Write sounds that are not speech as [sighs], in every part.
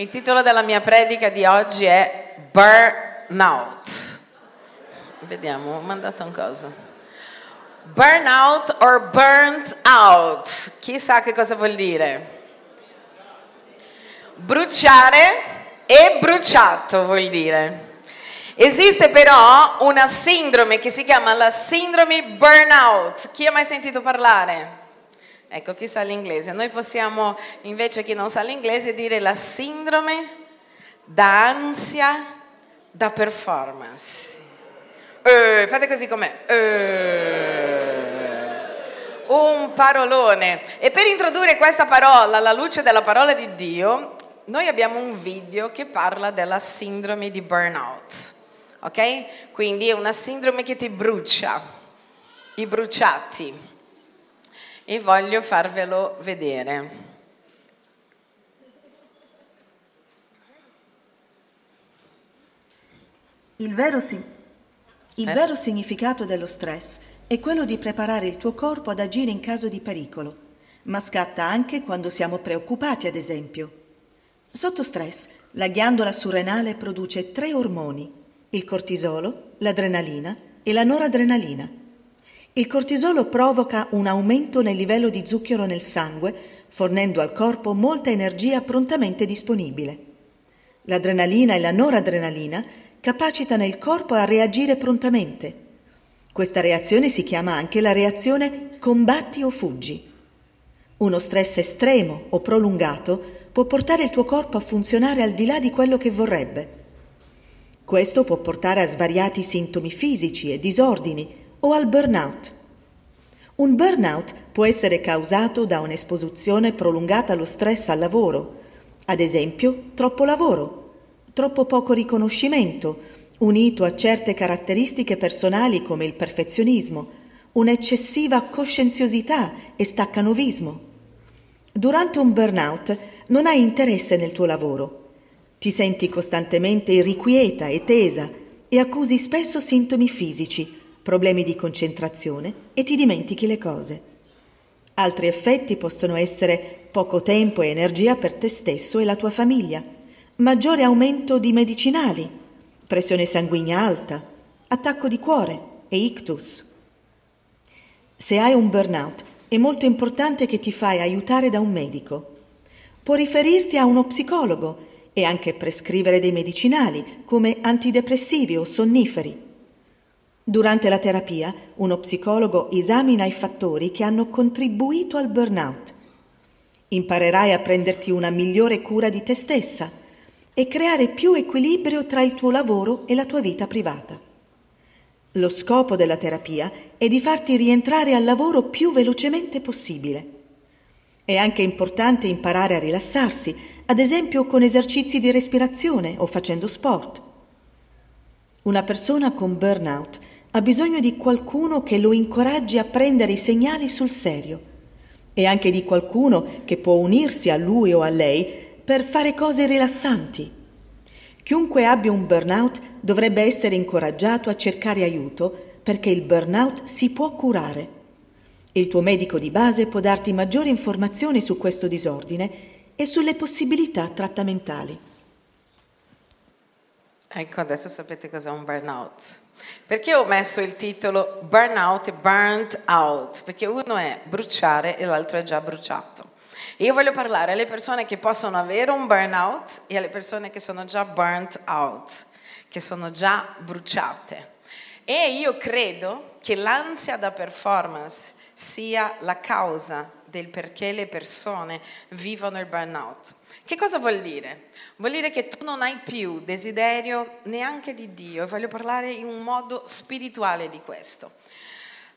Il titolo della mia predica di oggi è Burnout. Vediamo, ho mandato un cosa. Burnout or burnt out. Chissà che cosa vuol dire. Bruciare e bruciato vuol dire. Esiste però una sindrome che si chiama la sindrome burnout. Chi ha mai sentito parlare? Ecco, chi sa l'inglese? Noi possiamo, invece chi non sa l'inglese, dire la sindrome da ansia da performance. Eh, fate così com'è. Eh, un parolone. E per introdurre questa parola alla luce della parola di Dio, noi abbiamo un video che parla della sindrome di burnout ok? Quindi è una sindrome che ti brucia, i bruciati. E voglio farvelo vedere. Il vero, si- il Eh? vero significato dello stress è quello di preparare il tuo corpo ad agire in caso di pericolo, ma scatta anche quando siamo preoccupati, ad esempio. Sotto stress, la ghiandola surrenale produce tre ormoni, il cortisolo, l'adrenalina e la noradrenalina. Il cortisolo provoca un aumento nel livello di zucchero nel sangue, fornendo al corpo molta energia prontamente disponibile. L'adrenalina e la noradrenalina capacitano il corpo a reagire prontamente. Questa reazione si chiama anche la reazione combatti o fuggi. Uno stress estremo o prolungato può portare il tuo corpo a funzionare al di là di quello che vorrebbe. Questo può portare a svariati sintomi fisici e disordini o al burnout. Un burnout può essere causato da un'esposizione prolungata allo stress al lavoro, ad esempio troppo lavoro, troppo poco riconoscimento, unito a certe caratteristiche personali come il perfezionismo, un'eccessiva coscienziosità e staccanovismo. Durante un burnout non hai interesse nel tuo lavoro, ti senti costantemente irrequieta e tesa e accusi spesso sintomi fisici, problemi di concentrazione e ti dimentichi le cose. Altri effetti possono essere poco tempo e energia per te stesso e la tua famiglia, maggiore aumento di medicinali, pressione sanguigna alta, attacco di cuore e ictus. Se hai un burnout è molto importante che ti fai aiutare da un medico. Può riferirti a uno psicologo e anche prescrivere dei medicinali come antidepressivi o sonniferi. Durante la terapia, uno psicologo esamina i fattori che hanno contribuito al burnout. Imparerai a prenderti una migliore cura di te stessa e creare più equilibrio tra il tuo lavoro e la tua vita privata. Lo scopo della terapia è di farti rientrare al lavoro più velocemente possibile. È anche importante imparare a rilassarsi, ad esempio con esercizi di respirazione o facendo sport. Una persona con burnout ha bisogno di qualcuno che lo incoraggi a prendere i segnali sul serio e anche di qualcuno che può unirsi a lui o a lei per fare cose rilassanti. Chiunque abbia un burnout dovrebbe essere incoraggiato a cercare aiuto perché il burnout si può curare. Il tuo medico di base può darti maggiori informazioni su questo disordine e sulle possibilità trattamentali. Ecco, adesso sapete cos'è un burnout. Perché ho messo il titolo Burnout e Burnt Out? Perché uno è bruciare e l'altro è già bruciato. Io voglio parlare alle persone che possono avere un burnout e alle persone che sono già burnt out, che sono già bruciate. E io credo che l'ansia da performance sia la causa del perché le persone vivono il burnout. Che cosa vuol dire? Vuol dire che tu non hai più desiderio neanche di Dio e voglio parlare in un modo spirituale di questo.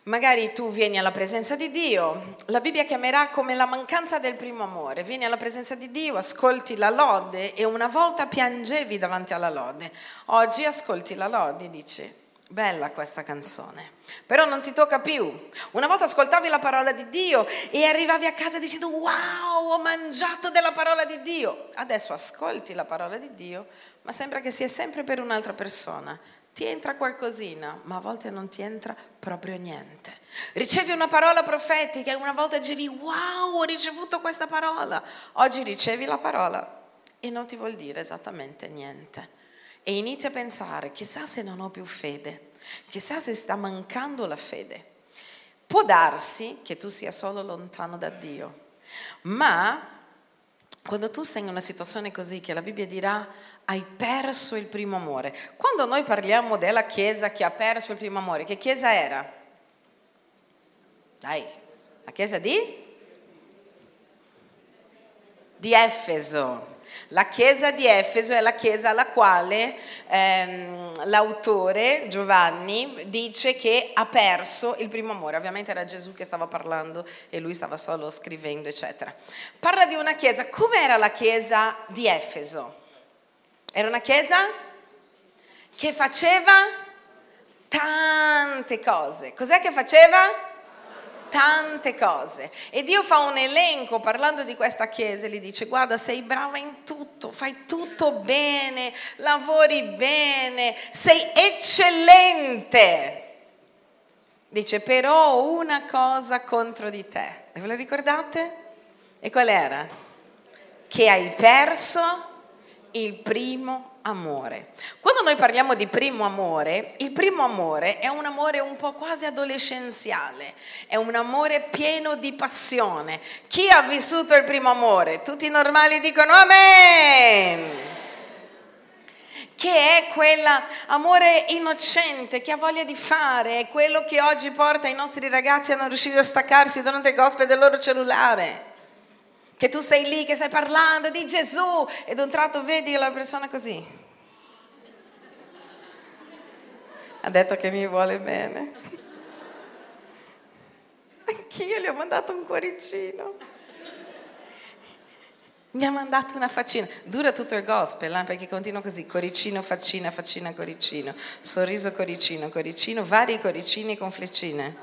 Magari tu vieni alla presenza di Dio, la Bibbia chiamerà come la mancanza del primo amore, vieni alla presenza di Dio, ascolti la lode e una volta piangevi davanti alla lode, oggi ascolti la lode e dici, bella questa canzone, però non ti tocca più. Una volta ascoltavi la parola di Dio e arrivavi a casa dicendo wow, ho mangiato della parola di Dio. Adesso ascolti la parola di Dio, ma sembra che sia sempre per un'altra persona. ti entra qualcosina, ma a volte non ti entra proprio niente. Ricevi una parola profetica e una volta dicevi wow, ho ricevuto questa parola. Oggi ricevi la parola e non ti vuol dire esattamente niente. E inizi a pensare, chissà se non ho più fede, chissà se sta mancando la fede. Può darsi che tu sia solo lontano da Dio, ma quando tu sei in una situazione così che la Bibbia dirà hai perso il primo amore. Quando noi parliamo della Chiesa che ha perso il primo amore, che Chiesa era? Dai, la Chiesa di? Di Efeso. La chiesa di Efeso è la chiesa alla quale ehm, l'autore Giovanni dice che ha perso il primo amore. Ovviamente era Gesù che stava parlando e lui stava solo scrivendo, eccetera. Parla di una chiesa. Com'era la chiesa di Efeso? Era una chiesa che faceva tante cose. Cos'è che faceva? Tante cose. E Dio fa un elenco parlando di questa chiesa e gli dice guarda sei brava in tutto, fai tutto bene, lavori bene, sei eccellente. Dice però ho una cosa contro di te. E ve lo ricordate? E qual era? Che hai perso il primo amore. Quando noi parliamo di primo amore, il primo amore è un amore un po' quasi adolescenziale, è un amore pieno di passione. Chi ha vissuto il primo amore? Tutti i normali dicono amen che è quell'amore innocente che ha voglia di fare, è quello che oggi porta i nostri ragazzi a non riuscire a staccarsi durante il gospel del loro cellulare. Che tu sei lì che stai parlando di Gesù e da un tratto vedi la persona così. Ha detto che mi vuole bene. Anch'io gli ho mandato un cuoricino. Mi ha mandato una faccina. Dura tutto il gospel, eh, perché continua così, coricino, faccina, faccina, coricino, sorriso, coricino, coricino, vari coricini con fleccine.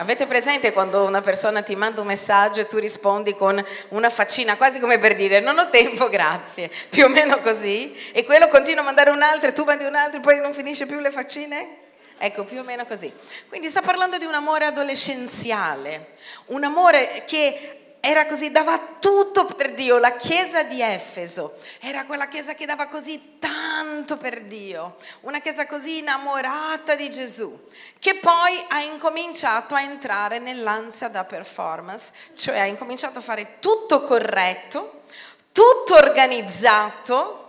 Avete presente quando una persona ti manda un messaggio e tu rispondi con una faccina, quasi come per dire non ho tempo, grazie, più o meno così, e quello continua a mandare un altro e tu mandi un altro e poi non finisce più le faccine? Ecco, più o meno così. Quindi sta parlando di un amore adolescenziale, un amore che era così, dava tutto per Dio. La chiesa di Efeso era quella chiesa che dava così tanto per Dio, una chiesa così innamorata di Gesù, che poi ha incominciato a entrare nell'ansia da performance, cioè ha incominciato a fare tutto corretto, tutto organizzato,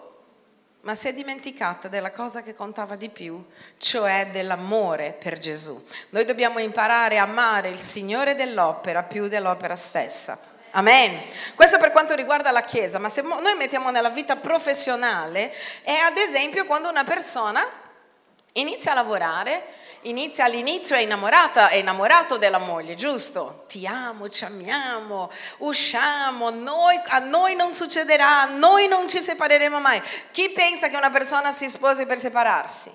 ma si è dimenticata della cosa che contava di più, cioè dell'amore per Gesù. Noi dobbiamo imparare a amare il Signore dell'opera più dell'opera stessa. Amen. Questo per quanto riguarda la Chiesa, ma se noi mettiamo nella vita professionale, è ad esempio quando una persona inizia a lavorare inizia all'inizio è innamorata, è innamorato della moglie, giusto? Ti amo, ci amiamo, usciamo, noi, a noi non succederà, noi non ci separeremo mai. Chi pensa che una persona si sposi per separarsi?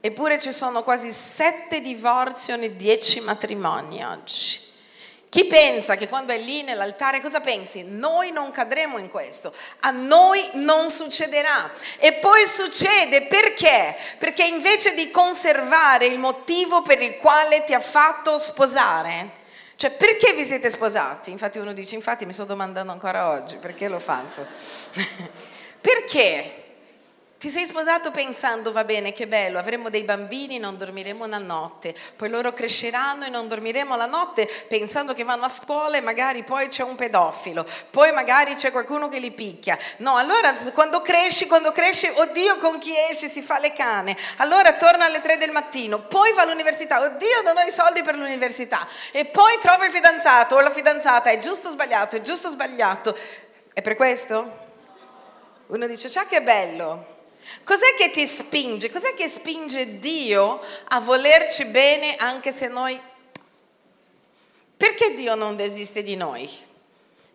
Eppure ci sono quasi sette divorzi ogni dieci matrimoni oggi. Chi pensa che quando è lì nell'altare cosa pensi? Noi non cadremo in questo, a noi non succederà. E poi succede perché? Perché invece di conservare il motivo per il quale ti ha fatto sposare, cioè perché vi siete sposati? Infatti uno dice, infatti mi sto domandando ancora oggi, perché l'ho fatto? [laughs] perché? Ti sei sposato pensando, va bene, che bello, avremo dei bambini, non dormiremo la notte, poi loro cresceranno e non dormiremo la notte pensando che vanno a scuola e magari poi c'è un pedofilo, poi magari c'è qualcuno che li picchia. No, allora quando cresci, quando cresci, oddio con chi esci, si fa le cane, allora torna alle tre del mattino, poi va all'università, oddio non ho i soldi per l'università e poi trova il fidanzato o la fidanzata, è giusto o sbagliato, è giusto o sbagliato. È per questo? Uno dice, ciao che bello, Cos'è che ti spinge? Cos'è che spinge Dio a volerci bene anche se noi... Perché Dio non desiste di noi?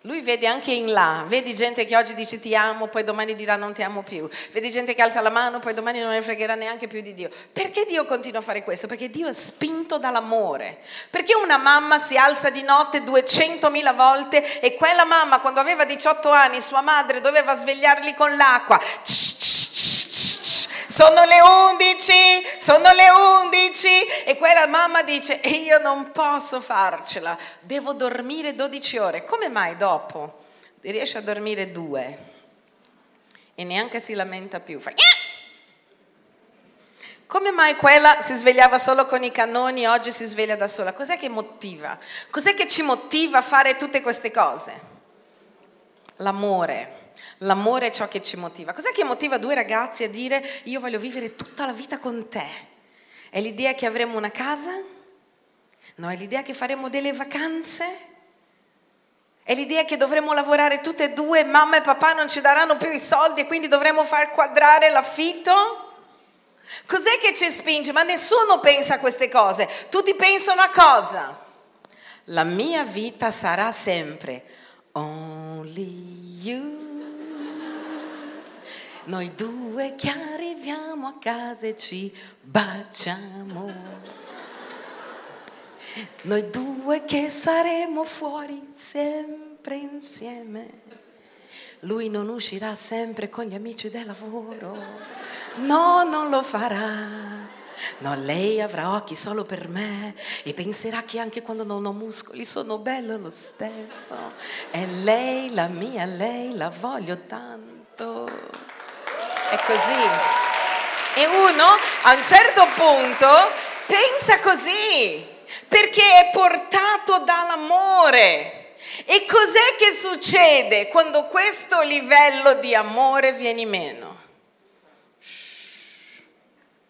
Lui vede anche in là, vedi gente che oggi dice ti amo, poi domani dirà non ti amo più, vedi gente che alza la mano, poi domani non ne fregherà neanche più di Dio. Perché Dio continua a fare questo? Perché Dio è spinto dall'amore. Perché una mamma si alza di notte 200.000 volte e quella mamma quando aveva 18 anni, sua madre doveva svegliarli con l'acqua. Ch- sono le 11, sono le 11 e quella mamma dice io non posso farcela, devo dormire 12 ore. Come mai dopo riesce a dormire due e neanche si lamenta più? Fa, come mai quella si svegliava solo con i cannoni e oggi si sveglia da sola? Cos'è che motiva? Cos'è che ci motiva a fare tutte queste cose? L'amore. L'amore è ciò che ci motiva. Cos'è che motiva due ragazzi a dire io voglio vivere tutta la vita con te? È l'idea che avremo una casa? No, è l'idea che faremo delle vacanze? È l'idea che dovremo lavorare tutte e due, mamma e papà non ci daranno più i soldi e quindi dovremo far quadrare l'affitto? Cos'è che ci spinge? Ma nessuno pensa a queste cose. Tutti pensano a cosa? La mia vita sarà sempre only you. Noi due che arriviamo a casa e ci baciamo. Noi due che saremo fuori sempre insieme. Lui non uscirà sempre con gli amici del lavoro. No, non lo farà. No, lei avrà occhi solo per me e penserà che anche quando non ho muscoli sono bello lo stesso. E lei, la mia, lei, la voglio tanto. È così. E uno a un certo punto pensa così perché è portato dall'amore. E cos'è che succede quando questo livello di amore viene meno?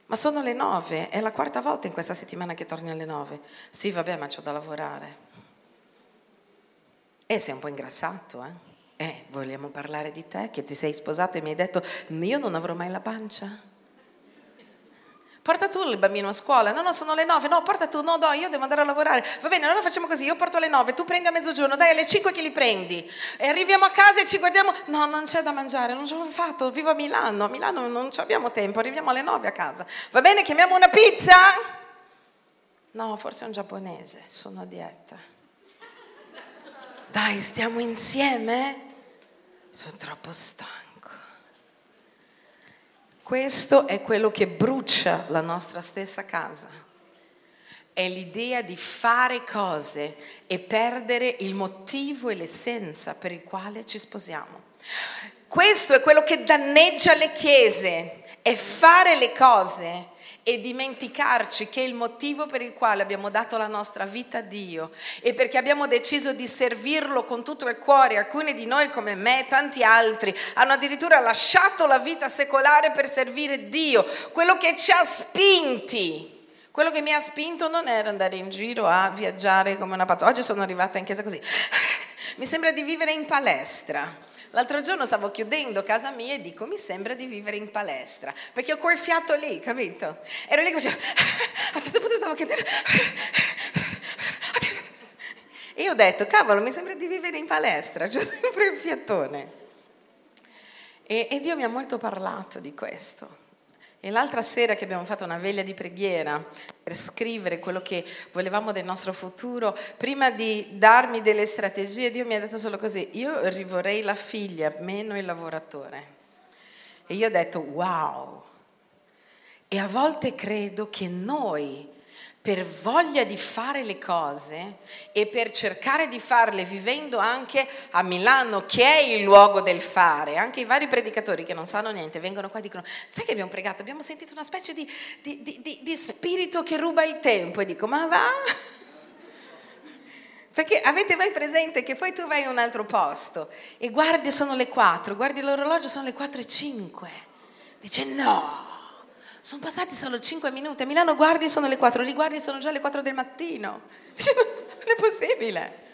Ma sono le nove, è la quarta volta in questa settimana che torni alle nove. Sì, vabbè, ma c'ho da lavorare. E sei un po' ingrassato, eh? Eh, vogliamo parlare di te, che ti sei sposato e mi hai detto, io non avrò mai la pancia. Porta tu il bambino a scuola. No, no, sono le nove. No, porta tu. No, no, io devo andare a lavorare. Va bene, allora facciamo così. Io porto alle nove, tu prendi a mezzogiorno. Dai, alle cinque che li prendi. E arriviamo a casa e ci guardiamo. No, non c'è da mangiare, non ce l'ho fatto. Vivo a Milano. A Milano non abbiamo tempo. Arriviamo alle nove a casa. Va bene, chiamiamo una pizza? No, forse è un giapponese. Sono a dieta. Dai, stiamo insieme? Sono troppo stanco. Questo è quello che brucia la nostra stessa casa. È l'idea di fare cose e perdere il motivo e l'essenza per il quale ci sposiamo. Questo è quello che danneggia le chiese, è fare le cose e dimenticarci che il motivo per il quale abbiamo dato la nostra vita a Dio e perché abbiamo deciso di servirlo con tutto il cuore, alcuni di noi come me, tanti altri, hanno addirittura lasciato la vita secolare per servire Dio, quello che ci ha spinti. Quello che mi ha spinto non era andare in giro a viaggiare come una pazza. Oggi sono arrivata in chiesa così. [laughs] Mi sembra di vivere in palestra. L'altro giorno stavo chiudendo casa mia e dico mi sembra di vivere in palestra, perché ho quel fiato lì, capito? Ero lì così, [laughs] a un certo punto stavo chiudendo. [laughs] E ho detto, cavolo, mi sembra di vivere in palestra, c'è sempre il fiatone. E, e Dio mi ha molto parlato di questo. E l'altra sera che abbiamo fatto una veglia di preghiera per scrivere quello che volevamo del nostro futuro, prima di darmi delle strategie, Dio mi ha detto solo così, io rivorrei la figlia, meno il lavoratore. E io ho detto, wow. E a volte credo che noi per voglia di fare le cose e per cercare di farle vivendo anche a Milano, che è il luogo del fare. Anche i vari predicatori che non sanno niente vengono qua e dicono: Sai che abbiamo pregato? Abbiamo sentito una specie di, di, di, di spirito che ruba il tempo. E dico: Ma va? [laughs] Perché avete mai presente che poi tu vai in un altro posto e guardi sono le 4, guardi l'orologio sono le 4 e 5. Dice no, sono passati solo 5 minuti, a Milano guardi sono le 4, riguardi sono già le 4 del mattino. [laughs] Non è possibile.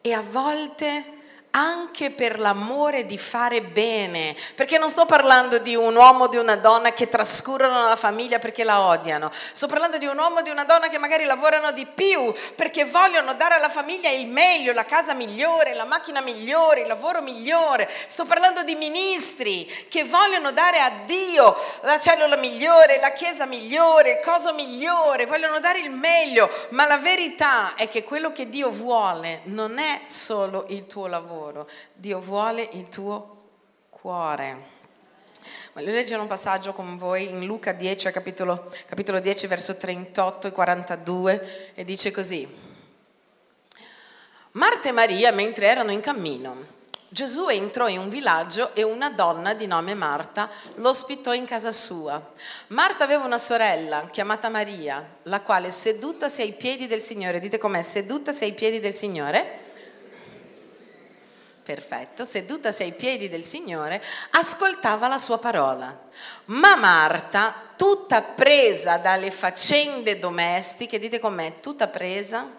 E a volte anche per l'amore di fare bene, perché non sto parlando di un uomo o di una donna che trascurano la famiglia perché la odiano, sto parlando di un uomo o di una donna che magari lavorano di più perché vogliono dare alla famiglia il meglio, la casa migliore, la macchina migliore, il lavoro migliore, sto parlando di ministri che vogliono dare a Dio la cellula migliore, la chiesa migliore, il coso migliore, vogliono dare il meglio, ma la verità è che quello che Dio vuole non è solo il tuo lavoro lavoro, Dio vuole il tuo cuore. Voglio leggere un passaggio con voi in Luca 10, capitolo, capitolo 10, verso 38 e 42, e dice così. Marta e Maria, mentre erano in cammino, Gesù entrò in un villaggio e una donna di nome Marta lo ospitò in casa sua. Marta aveva una sorella chiamata Maria, la quale sedutasi ai piedi del Signore, dite com'è, sedutasi ai piedi del Signore, perfetto, sedutasi ai piedi del Signore, ascoltava la sua parola. Ma Marta, tutta presa dalle faccende domestiche, dite com'è, tutta presa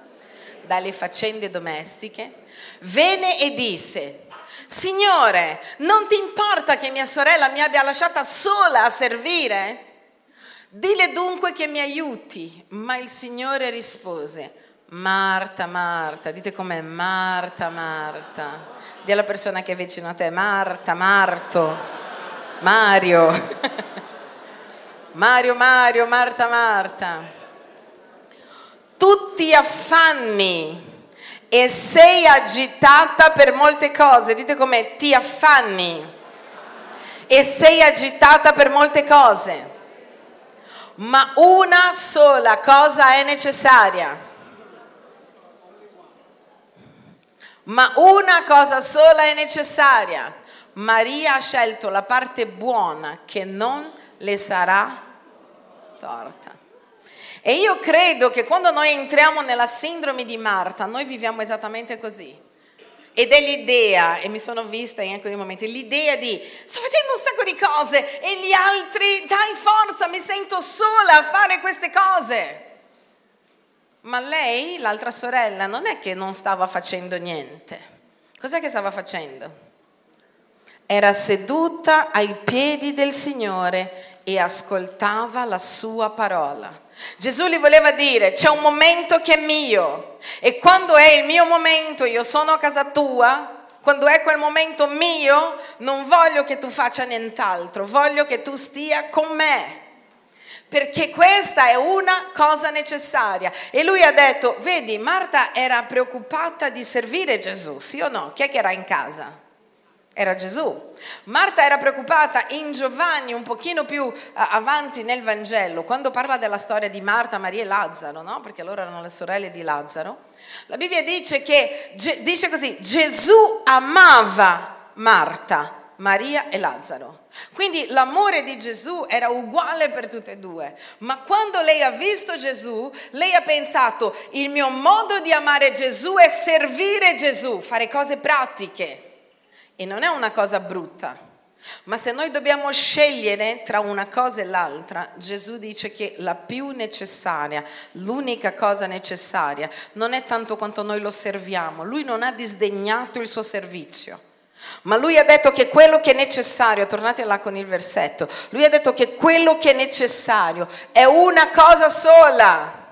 dalle faccende domestiche, venne e disse, Signore, non ti importa che mia sorella mi abbia lasciata sola a servire? Dile dunque che mi aiuti. Ma il Signore rispose, Marta, Marta, dite com'è, Marta, Marta. Dì alla persona che è vicino a te, Marta, Marto, Mario. [laughs] Mario, Mario, Marta, Marta. Tutti affanni e sei agitata per molte cose. Dite come ti affanni e sei agitata per molte cose. Ma una sola cosa è necessaria. Ma una cosa sola è necessaria. Maria ha scelto la parte buona che non le sarà torta. E io credo che quando noi entriamo nella sindrome di Marta, noi viviamo esattamente così. Ed è l'idea, e mi sono vista in alcuni momenti, l'idea di sto facendo un sacco di cose e gli altri, dai forza, mi sento sola a fare queste cose. Ma lei, l'altra sorella, non è che non stava facendo niente. Cos'è che stava facendo? Era seduta ai piedi del Signore e ascoltava la sua parola. Gesù gli voleva dire, c'è un momento che è mio e quando è il mio momento, io sono a casa tua, quando è quel momento mio, non voglio che tu faccia nient'altro, voglio che tu stia con me. Perché questa è una cosa necessaria. E lui ha detto, vedi, Marta era preoccupata di servire Gesù, sì o no? Chi è che era in casa? era Gesù. Marta era preoccupata in Giovanni, un pochino più uh, avanti nel Vangelo, quando parla della storia di Marta, Maria e Lazzaro, no? perché loro erano le sorelle di Lazzaro. La Bibbia dice che, dice così, Gesù amava Marta, Maria e Lazzaro. Quindi l'amore di Gesù era uguale per tutte e due, ma quando lei ha visto Gesù, lei ha pensato, il mio modo di amare Gesù è servire Gesù, fare cose pratiche. E non è una cosa brutta, ma se noi dobbiamo scegliere tra una cosa e l'altra, Gesù dice che la più necessaria, l'unica cosa necessaria, non è tanto quanto noi lo serviamo. Lui non ha disdegnato il suo servizio. Ma lui ha detto che quello che è necessario, tornate là con il versetto, lui ha detto che quello che è necessario è una cosa sola.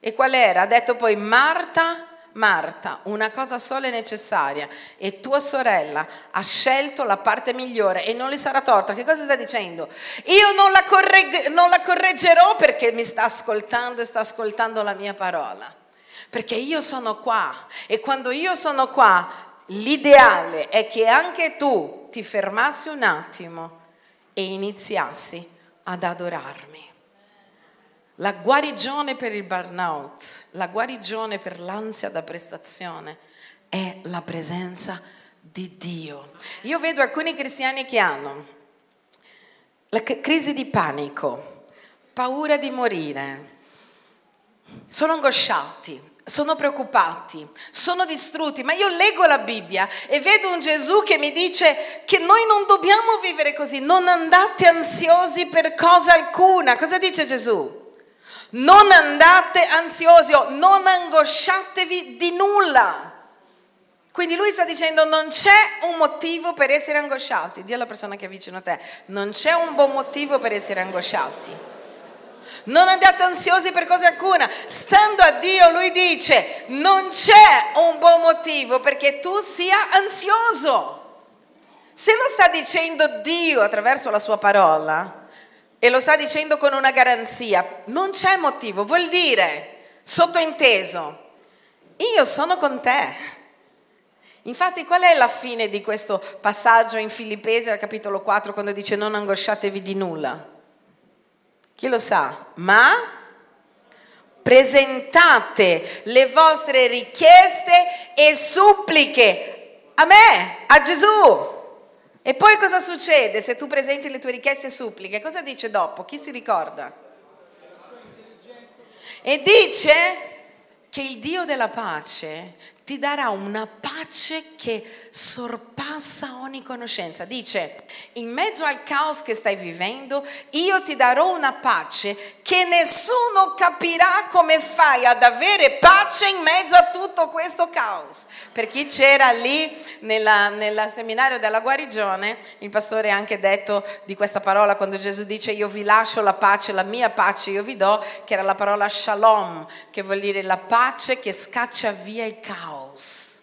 E qual era? Ha detto poi Marta, Marta, una cosa sola è necessaria e tua sorella ha scelto la parte migliore e non le sarà torta. Che cosa sta dicendo? Io non la, correg- non la correggerò perché mi sta ascoltando e sta ascoltando la mia parola. Perché io sono qua e quando io sono qua, l'ideale è che anche tu ti fermassi un attimo e iniziassi ad adorarmi. La guarigione per il burnout, la guarigione per l'ansia da prestazione è la presenza di Dio. Io vedo alcuni cristiani che hanno la crisi di panico, paura di morire, sono angosciati, sono preoccupati, sono distrutti, ma io leggo la Bibbia e vedo un Gesù che mi dice che noi non dobbiamo vivere così, non andate ansiosi per cosa alcuna. Cosa dice Gesù? Non andate ansiosi o non angosciatevi di nulla. Quindi lui sta dicendo non c'è un motivo per essere angosciati. Dì alla persona che è vicino a te, non c'è un buon motivo per essere angosciati. Non andate ansiosi per cosa alcuna. Stando a Dio, lui dice, non c'è un buon motivo perché tu sia ansioso. Se lo sta dicendo Dio attraverso la sua parola, e lo sta dicendo con una garanzia, non c'è motivo, vuol dire, sottointeso, io sono con te, Infatti qual è la fine di questo passaggio in Filippesi al capitolo 4 quando dice non angosciatevi di nulla? Chi lo sa? Ma presentate le vostre richieste e suppliche a me, a Gesù. E poi cosa succede se tu presenti le tue richieste e suppliche? Cosa dice dopo? Chi si ricorda? E dice che il Dio della pace ti darà una pace che sorpassa ogni conoscenza. Dice, in mezzo al caos che stai vivendo, io ti darò una pace che nessuno capirà come fai ad avere pace in mezzo a tutto questo caos. Per chi c'era lì nel seminario della guarigione, il pastore ha anche detto di questa parola quando Gesù dice io vi lascio la pace, la mia pace io vi do, che era la parola shalom, che vuol dire la pace che scaccia via il caos.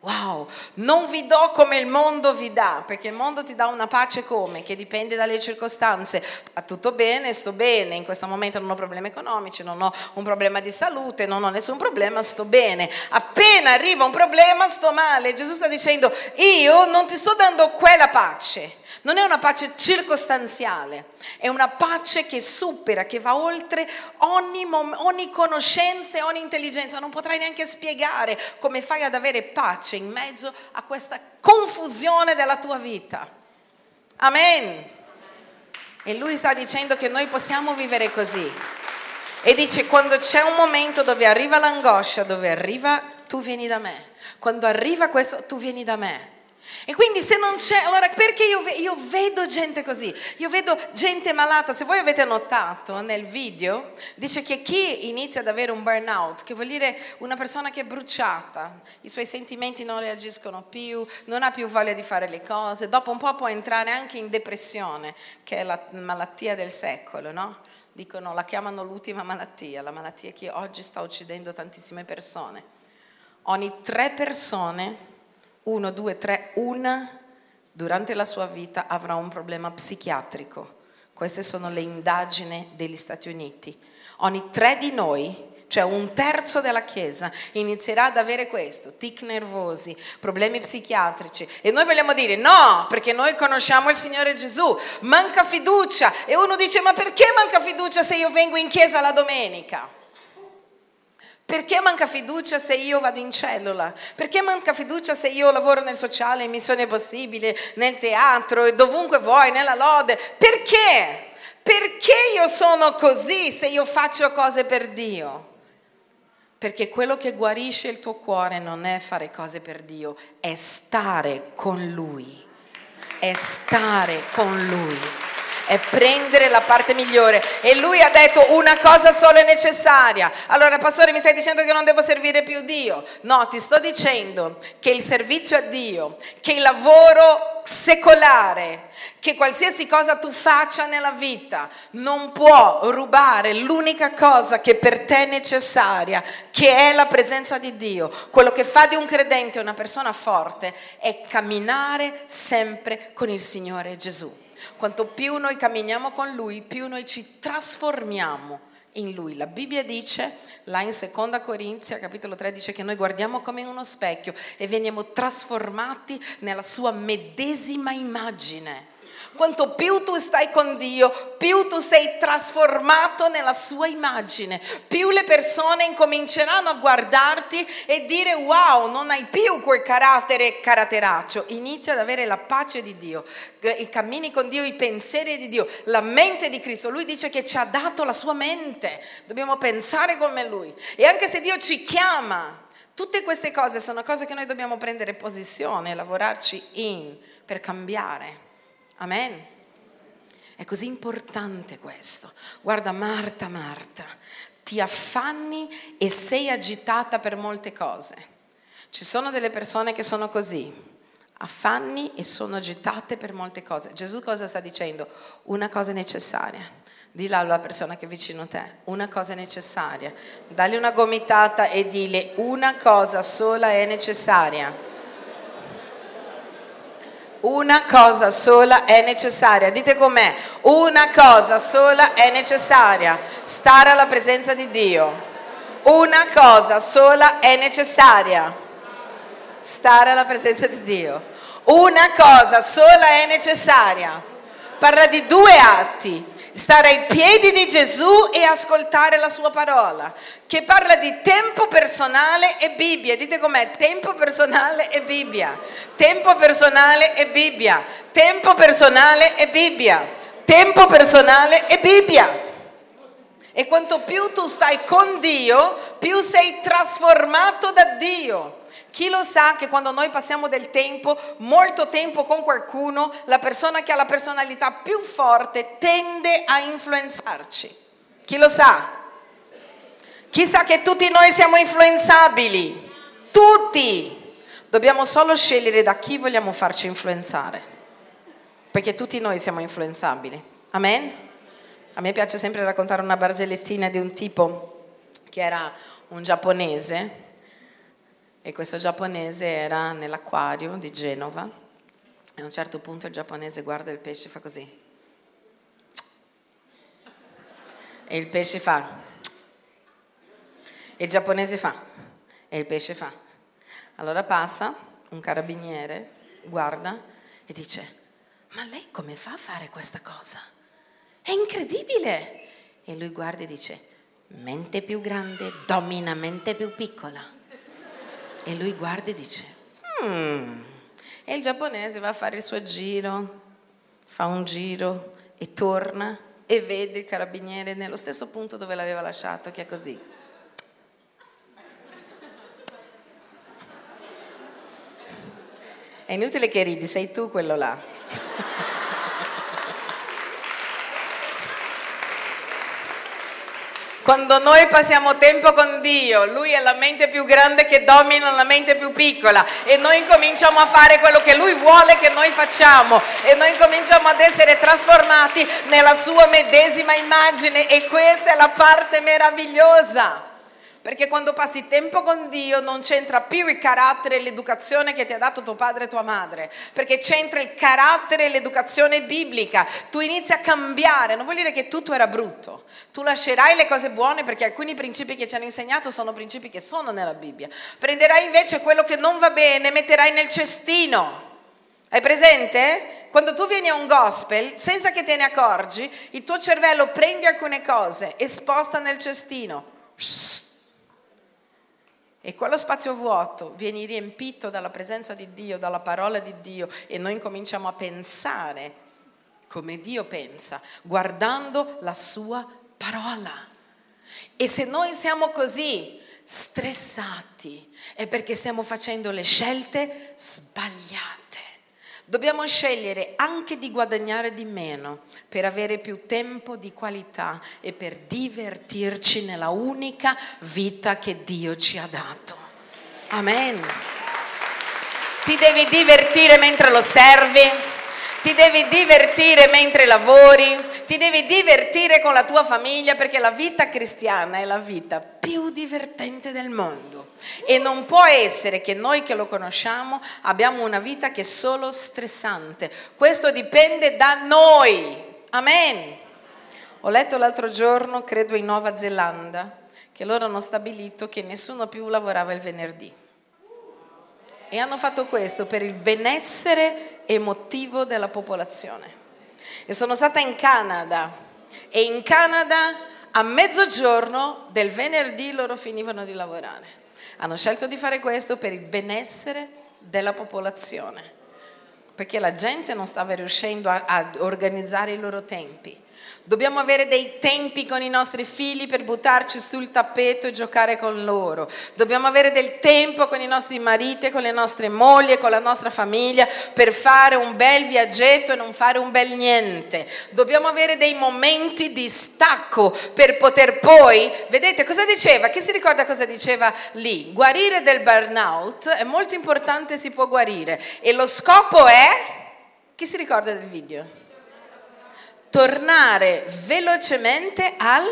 Wow, non vi do come il mondo vi dà, perché il mondo ti dà una pace come? Che dipende dalle circostanze. Va tutto bene, sto bene, in questo momento non ho problemi economici, non ho un problema di salute, non ho nessun problema, sto bene. Appena arriva un problema, sto male. Gesù sta dicendo, io non ti sto dando quella pace non è una pace circostanziale, è una pace che supera, che va oltre ogni, mom- ogni conoscenza e ogni intelligenza. Non potrai neanche spiegare come fai ad avere pace in mezzo a questa confusione della tua vita. Amen. E lui sta dicendo che noi possiamo vivere così. E dice, quando c'è un momento dove arriva l'angoscia, dove arriva, tu vieni da me. Quando arriva questo, tu vieni da me. E quindi se non c'è, allora perché io, io, vedo gente così? Io vedo gente malata. Se voi avete notato nel video, dice che chi inizia ad avere un burnout, che vuol dire una persona che è bruciata, i suoi sentimenti non reagiscono più, non ha più voglia di fare le cose, dopo un po' può entrare anche in depressione, che è la malattia del secolo, no? Dicono, la chiamano l'ultima malattia, la malattia che oggi sta uccidendo tantissime persone. Ogni tre persone uno, due, tre, una durante la sua vita avrà un problema psichiatrico. Queste sono le indagini degli Stati Uniti. Ogni tre di noi, cioè un terzo della Chiesa, inizierà ad avere questo, tic nervosi, problemi psichiatrici. E noi vogliamo dire no, perché noi conosciamo il Signore Gesù, manca fiducia. E uno dice ma perché manca fiducia se io vengo in chiesa la domenica? Perché manca fiducia se io vado in cellula? Perché manca fiducia se io lavoro nel sociale, in missione possibile, nel teatro e dovunque vuoi, nella lode? Perché? Perché io sono così se io faccio cose per Dio? Perché quello che guarisce il tuo cuore non è fare cose per Dio, è stare con Lui. È stare con Lui è prendere la parte migliore. E lui ha detto una cosa sola è necessaria. Allora, pastore, mi stai dicendo che non devo servire più Dio? No, ti sto dicendo che il servizio a Dio, che il lavoro secolare, che qualsiasi cosa tu faccia nella vita non può rubare l'unica cosa che per te è necessaria, che è la presenza di Dio. Quello che fa di un credente una persona forte è camminare sempre con il Signore Gesù. Quanto più noi camminiamo con Lui, più noi ci trasformiamo in Lui. La Bibbia dice, là in Seconda Corinzia, capitolo 3, dice che noi guardiamo come in uno specchio e veniamo trasformati nella sua medesima immagine. Quanto più tu stai con Dio, più tu sei trasformato nella sua immagine, più le persone incominceranno a guardarti e dire wow, non hai più quel carattere caratteraccio, inizia ad avere la pace di Dio, i cammini con Dio, i pensieri di Dio, la mente di Cristo. Lui dice che ci ha dato la sua mente, dobbiamo pensare come Lui. E anche se Dio ci chiama, tutte queste cose sono cose che noi dobbiamo prendere posizione lavorarci in per cambiare. Amen. È così importante questo. Guarda Marta, Marta, ti affanni e sei agitata per molte cose. Ci sono delle persone che sono così, affanni e sono agitate per molte cose. Gesù cosa sta dicendo? Una cosa è necessaria. Dilla alla persona che è vicino a te, una cosa è necessaria. Dagli una gomitata e dile una cosa sola è necessaria. Una cosa sola è necessaria. Dite com'è. Una cosa sola è necessaria. Stare alla presenza di Dio. Una cosa sola è necessaria. Stare alla presenza di Dio. Una cosa sola è necessaria. Parla di due atti. Stare ai piedi di Gesù e ascoltare la sua parola, che parla di tempo personale e Bibbia. Dite com'è? Tempo personale e Bibbia. Tempo personale e Bibbia. Tempo personale e Bibbia. Tempo personale e Bibbia. E quanto più tu stai con Dio, più sei trasformato da Dio. Chi lo sa che quando noi passiamo del tempo, molto tempo con qualcuno, la persona che ha la personalità più forte tende a influenzarci? Chi lo sa? Chi sa che tutti noi siamo influenzabili? Tutti! Dobbiamo solo scegliere da chi vogliamo farci influenzare, perché tutti noi siamo influenzabili. Amen? A me piace sempre raccontare una barzellettina di un tipo che era un giapponese e questo giapponese era nell'acquario di Genova e a un certo punto il giapponese guarda il pesce e fa così. E il pesce fa. E il giapponese fa. E il pesce fa. Allora passa un carabiniere, guarda e dice, ma lei come fa a fare questa cosa? È incredibile! E lui guarda e dice, mente più grande domina mente più piccola. E lui guarda e dice, hmm. E il giapponese va a fare il suo giro, fa un giro e torna e vede il carabiniere nello stesso punto dove l'aveva lasciato, che è così. È inutile che ridi, sei tu quello là. [laughs] Quando noi passiamo tempo con Dio, Lui è la mente più grande che domina la mente più piccola. E noi cominciamo a fare quello che Lui vuole che noi facciamo. E noi cominciamo ad essere trasformati nella sua medesima immagine. E questa è la parte meravigliosa. Perché quando passi tempo con Dio non c'entra più il carattere e l'educazione che ti ha dato tuo padre e tua madre, perché c'entra il carattere e l'educazione biblica. Tu inizi a cambiare, non vuol dire che tutto era brutto. Tu lascerai le cose buone perché alcuni principi che ci hanno insegnato sono principi che sono nella Bibbia. Prenderai invece quello che non va bene e metterai nel cestino. Hai presente? Quando tu vieni a un gospel, senza che te ne accorgi, il tuo cervello prende alcune cose e sposta nel cestino. Shh e quello spazio vuoto viene riempito dalla presenza di Dio, dalla parola di Dio e noi incominciamo a pensare come Dio pensa, guardando la sua parola. E se noi siamo così stressati è perché stiamo facendo le scelte sbagliate. Dobbiamo scegliere anche di guadagnare di meno per avere più tempo di qualità e per divertirci nella unica vita che Dio ci ha dato. Amen. Ti devi divertire mentre lo servi, ti devi divertire mentre lavori, ti devi divertire con la tua famiglia perché la vita cristiana è la vita più divertente del mondo. E non può essere che noi che lo conosciamo abbiamo una vita che è solo stressante. Questo dipende da noi. Amen. Ho letto l'altro giorno, credo in Nuova Zelanda, che loro hanno stabilito che nessuno più lavorava il venerdì. E hanno fatto questo per il benessere emotivo della popolazione. E sono stata in Canada e in Canada a mezzogiorno del venerdì loro finivano di lavorare. Hanno scelto di fare questo per il benessere della popolazione, perché la gente non stava riuscendo a, a organizzare i loro tempi. Dobbiamo avere dei tempi con i nostri figli per buttarci sul tappeto e giocare con loro. Dobbiamo avere del tempo con i nostri mariti, con le nostre mogli, con la nostra famiglia per fare un bel viaggetto e non fare un bel niente. Dobbiamo avere dei momenti di stacco per poter poi, vedete cosa diceva? Chi si ricorda cosa diceva lì? Guarire del burnout è molto importante, si può guarire. E lo scopo è, chi si ricorda del video? Tornare velocemente al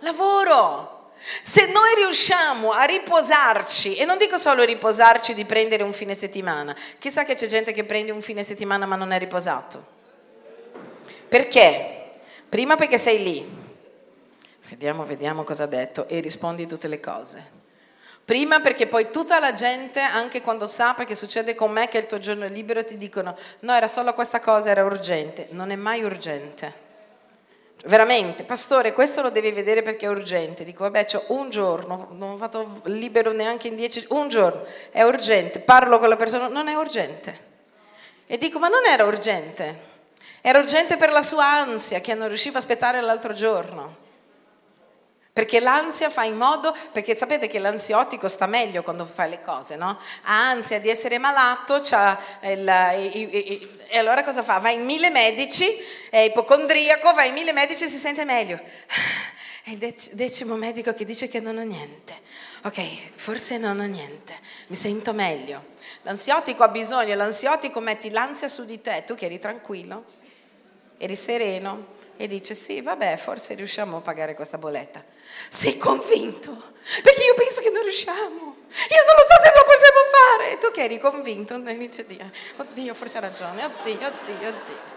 lavoro. Se noi riusciamo a riposarci, e non dico solo riposarci di prendere un fine settimana, chissà che c'è gente che prende un fine settimana ma non è riposato. Perché? Prima perché sei lì, vediamo, vediamo cosa ha detto, e rispondi tutte le cose. Prima perché poi tutta la gente, anche quando sa, perché succede con me che il tuo giorno è libero, ti dicono no, era solo questa cosa, era urgente. Non è mai urgente. Veramente, pastore, questo lo devi vedere perché è urgente. Dico, vabbè, c'ho un giorno, non ho fatto libero neanche in dieci, un giorno, è urgente. Parlo con la persona, non è urgente. E dico, ma non era urgente. Era urgente per la sua ansia che non riusciva a aspettare l'altro giorno. Perché l'ansia fa in modo, perché sapete che l'ansiotico sta meglio quando fa le cose, no? Ha ansia di essere malato, il, e allora cosa fa? Va in mille medici, è ipocondriaco, va in mille medici e si sente meglio. [sighs] È il decimo medico che dice che non ho niente. Ok, forse non ho niente, mi sento meglio. L'ansiotico ha bisogno, l'ansiotico metti l'ansia su di te, tu che eri tranquillo, eri sereno, e dice sì, vabbè, forse riusciamo a pagare questa bolletta. Sei convinto? Perché io penso che non riusciamo. Io non lo so se lo possiamo fare. E tu che eri convinto, inizi a dire, oddio, forse ha ragione, oddio, oddio, oddio.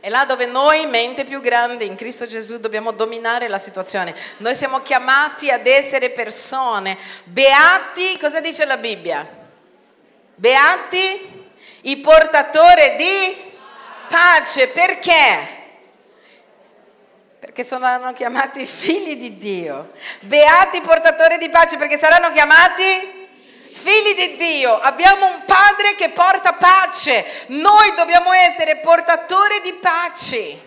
È là dove noi, mente più grande in Cristo Gesù, dobbiamo dominare la situazione. Noi siamo chiamati ad essere persone. Beati, cosa dice la Bibbia? Beati i portatori di pace. Perché? Perché saranno chiamati figli di Dio. Beati portatori di pace perché saranno chiamati figli di Dio. Abbiamo un Padre che porta pace. Noi dobbiamo essere portatori di pace.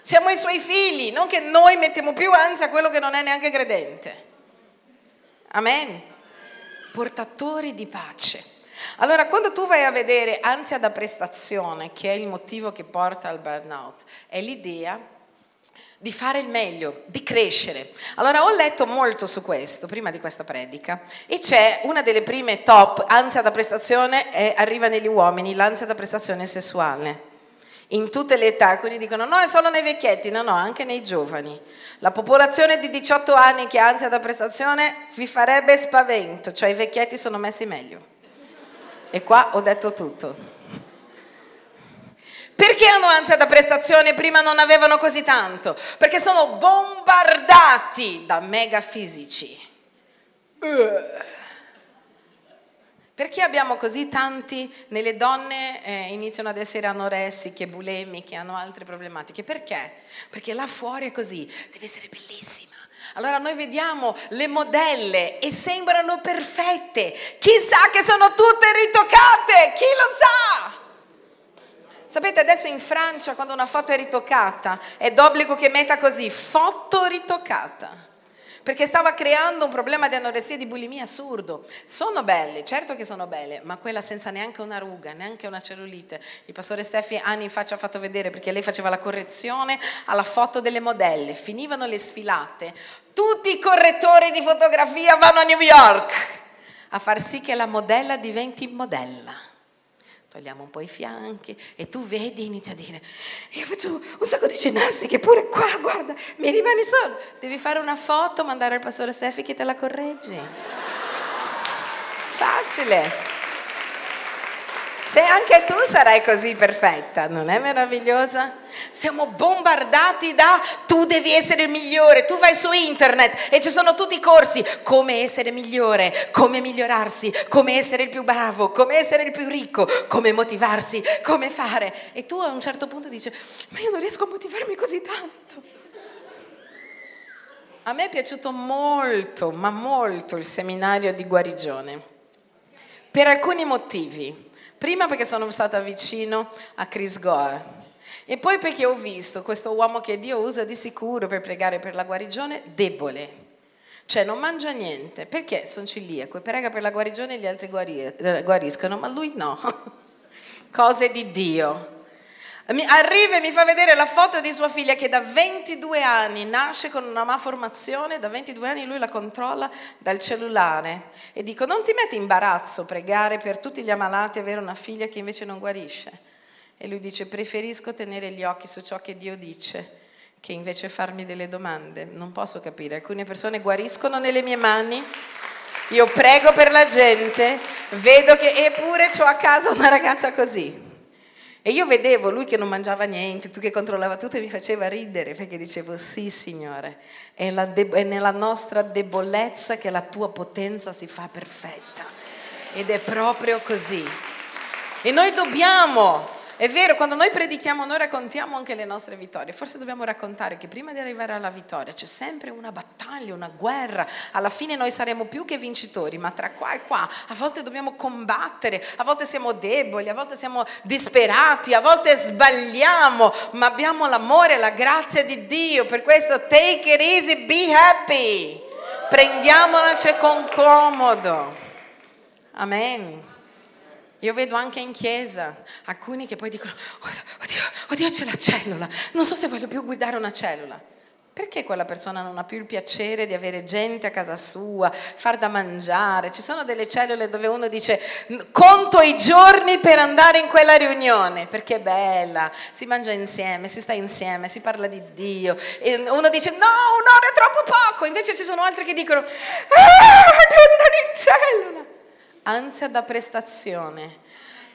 Siamo i suoi figli, non che noi mettiamo più ansia a quello che non è neanche credente. Amen. Portatori di pace. Allora, quando tu vai a vedere ansia da prestazione, che è il motivo che porta al burnout, è l'idea di fare il meglio, di crescere. Allora ho letto molto su questo prima di questa predica e c'è una delle prime top, ansia da prestazione, è, arriva negli uomini, l'ansia da prestazione sessuale. In tutte le età, quindi dicono no, è solo nei vecchietti, no, no, anche nei giovani. La popolazione di 18 anni che ha ansia da prestazione vi farebbe spavento, cioè i vecchietti sono messi meglio. E qua ho detto tutto. Perché hanno ansia da prestazione? Prima non avevano così tanto. Perché sono bombardati da mega fisici. Perché abbiamo così tanti nelle donne eh, iniziano ad essere anoressiche, bulemiche, hanno altre problematiche? Perché? Perché là fuori è così, deve essere bellissima. Allora noi vediamo le modelle e sembrano perfette. Chissà che sono tutte ritoccate, chi lo sa? Sapete, adesso in Francia quando una foto è ritoccata è d'obbligo che metta così, foto ritoccata. Perché stava creando un problema di anoressia e di bulimia assurdo. Sono belle, certo che sono belle, ma quella senza neanche una ruga, neanche una cellulite. Il pastore Steffi anni fa ci ha fatto vedere perché lei faceva la correzione alla foto delle modelle. Finivano le sfilate, tutti i correttori di fotografia vanno a New York a far sì che la modella diventi modella togliamo un po' i fianchi e tu vedi e inizi a dire io faccio un sacco di ginnastiche pure qua guarda mi rimani solo. Devi fare una foto mandare al pastore Steffi che te la correggi facile se anche tu sarai così perfetta, non è meravigliosa? Siamo bombardati da tu devi essere il migliore, tu vai su internet e ci sono tutti i corsi, come essere migliore, come migliorarsi, come essere il più bravo, come essere il più ricco, come motivarsi, come fare. E tu a un certo punto dici, ma io non riesco a motivarmi così tanto. A me è piaciuto molto, ma molto il seminario di guarigione, per alcuni motivi. Prima perché sono stata vicino a Chris Gore e poi perché ho visto questo uomo che Dio usa di sicuro per pregare per la guarigione debole. Cioè non mangia niente, perché sono ciliaco e prega per la guarigione e gli altri guariscono, ma lui no. [laughs] Cose di Dio. Arriva e mi fa vedere la foto di sua figlia che da 22 anni nasce con una malformazione, da 22 anni lui la controlla dal cellulare. E dico, non ti metti imbarazzo pregare per tutti gli ammalati e avere una figlia che invece non guarisce? E lui dice, preferisco tenere gli occhi su ciò che Dio dice che invece farmi delle domande. Non posso capire, alcune persone guariscono nelle mie mani. Io prego per la gente, vedo che eppure ho a casa una ragazza così. E io vedevo lui che non mangiava niente, tu che controllava tutto e mi faceva ridere perché dicevo sì Signore, è, de- è nella nostra debolezza che la tua potenza si fa perfetta. Ed è proprio così. E noi dobbiamo è vero, quando noi predichiamo, noi raccontiamo anche le nostre vittorie. Forse dobbiamo raccontare che prima di arrivare alla vittoria c'è sempre una battaglia, una guerra. Alla fine noi saremo più che vincitori, ma tra qua e qua a volte dobbiamo combattere, a volte siamo deboli, a volte siamo disperati, a volte sbagliamo, ma abbiamo l'amore e la grazia di Dio. Per questo take it easy, be happy. Prendiamola con comodo. Amen. Io vedo anche in chiesa alcuni che poi dicono, oddio, oddio c'è la cellula, non so se voglio più guidare una cellula. Perché quella persona non ha più il piacere di avere gente a casa sua, far da mangiare? Ci sono delle cellule dove uno dice conto i giorni per andare in quella riunione, perché è bella, si mangia insieme, si sta insieme, si parla di Dio. E uno dice no, un'ora è troppo poco, invece ci sono altri che dicono ah, devo andare in cellula ansia da prestazione.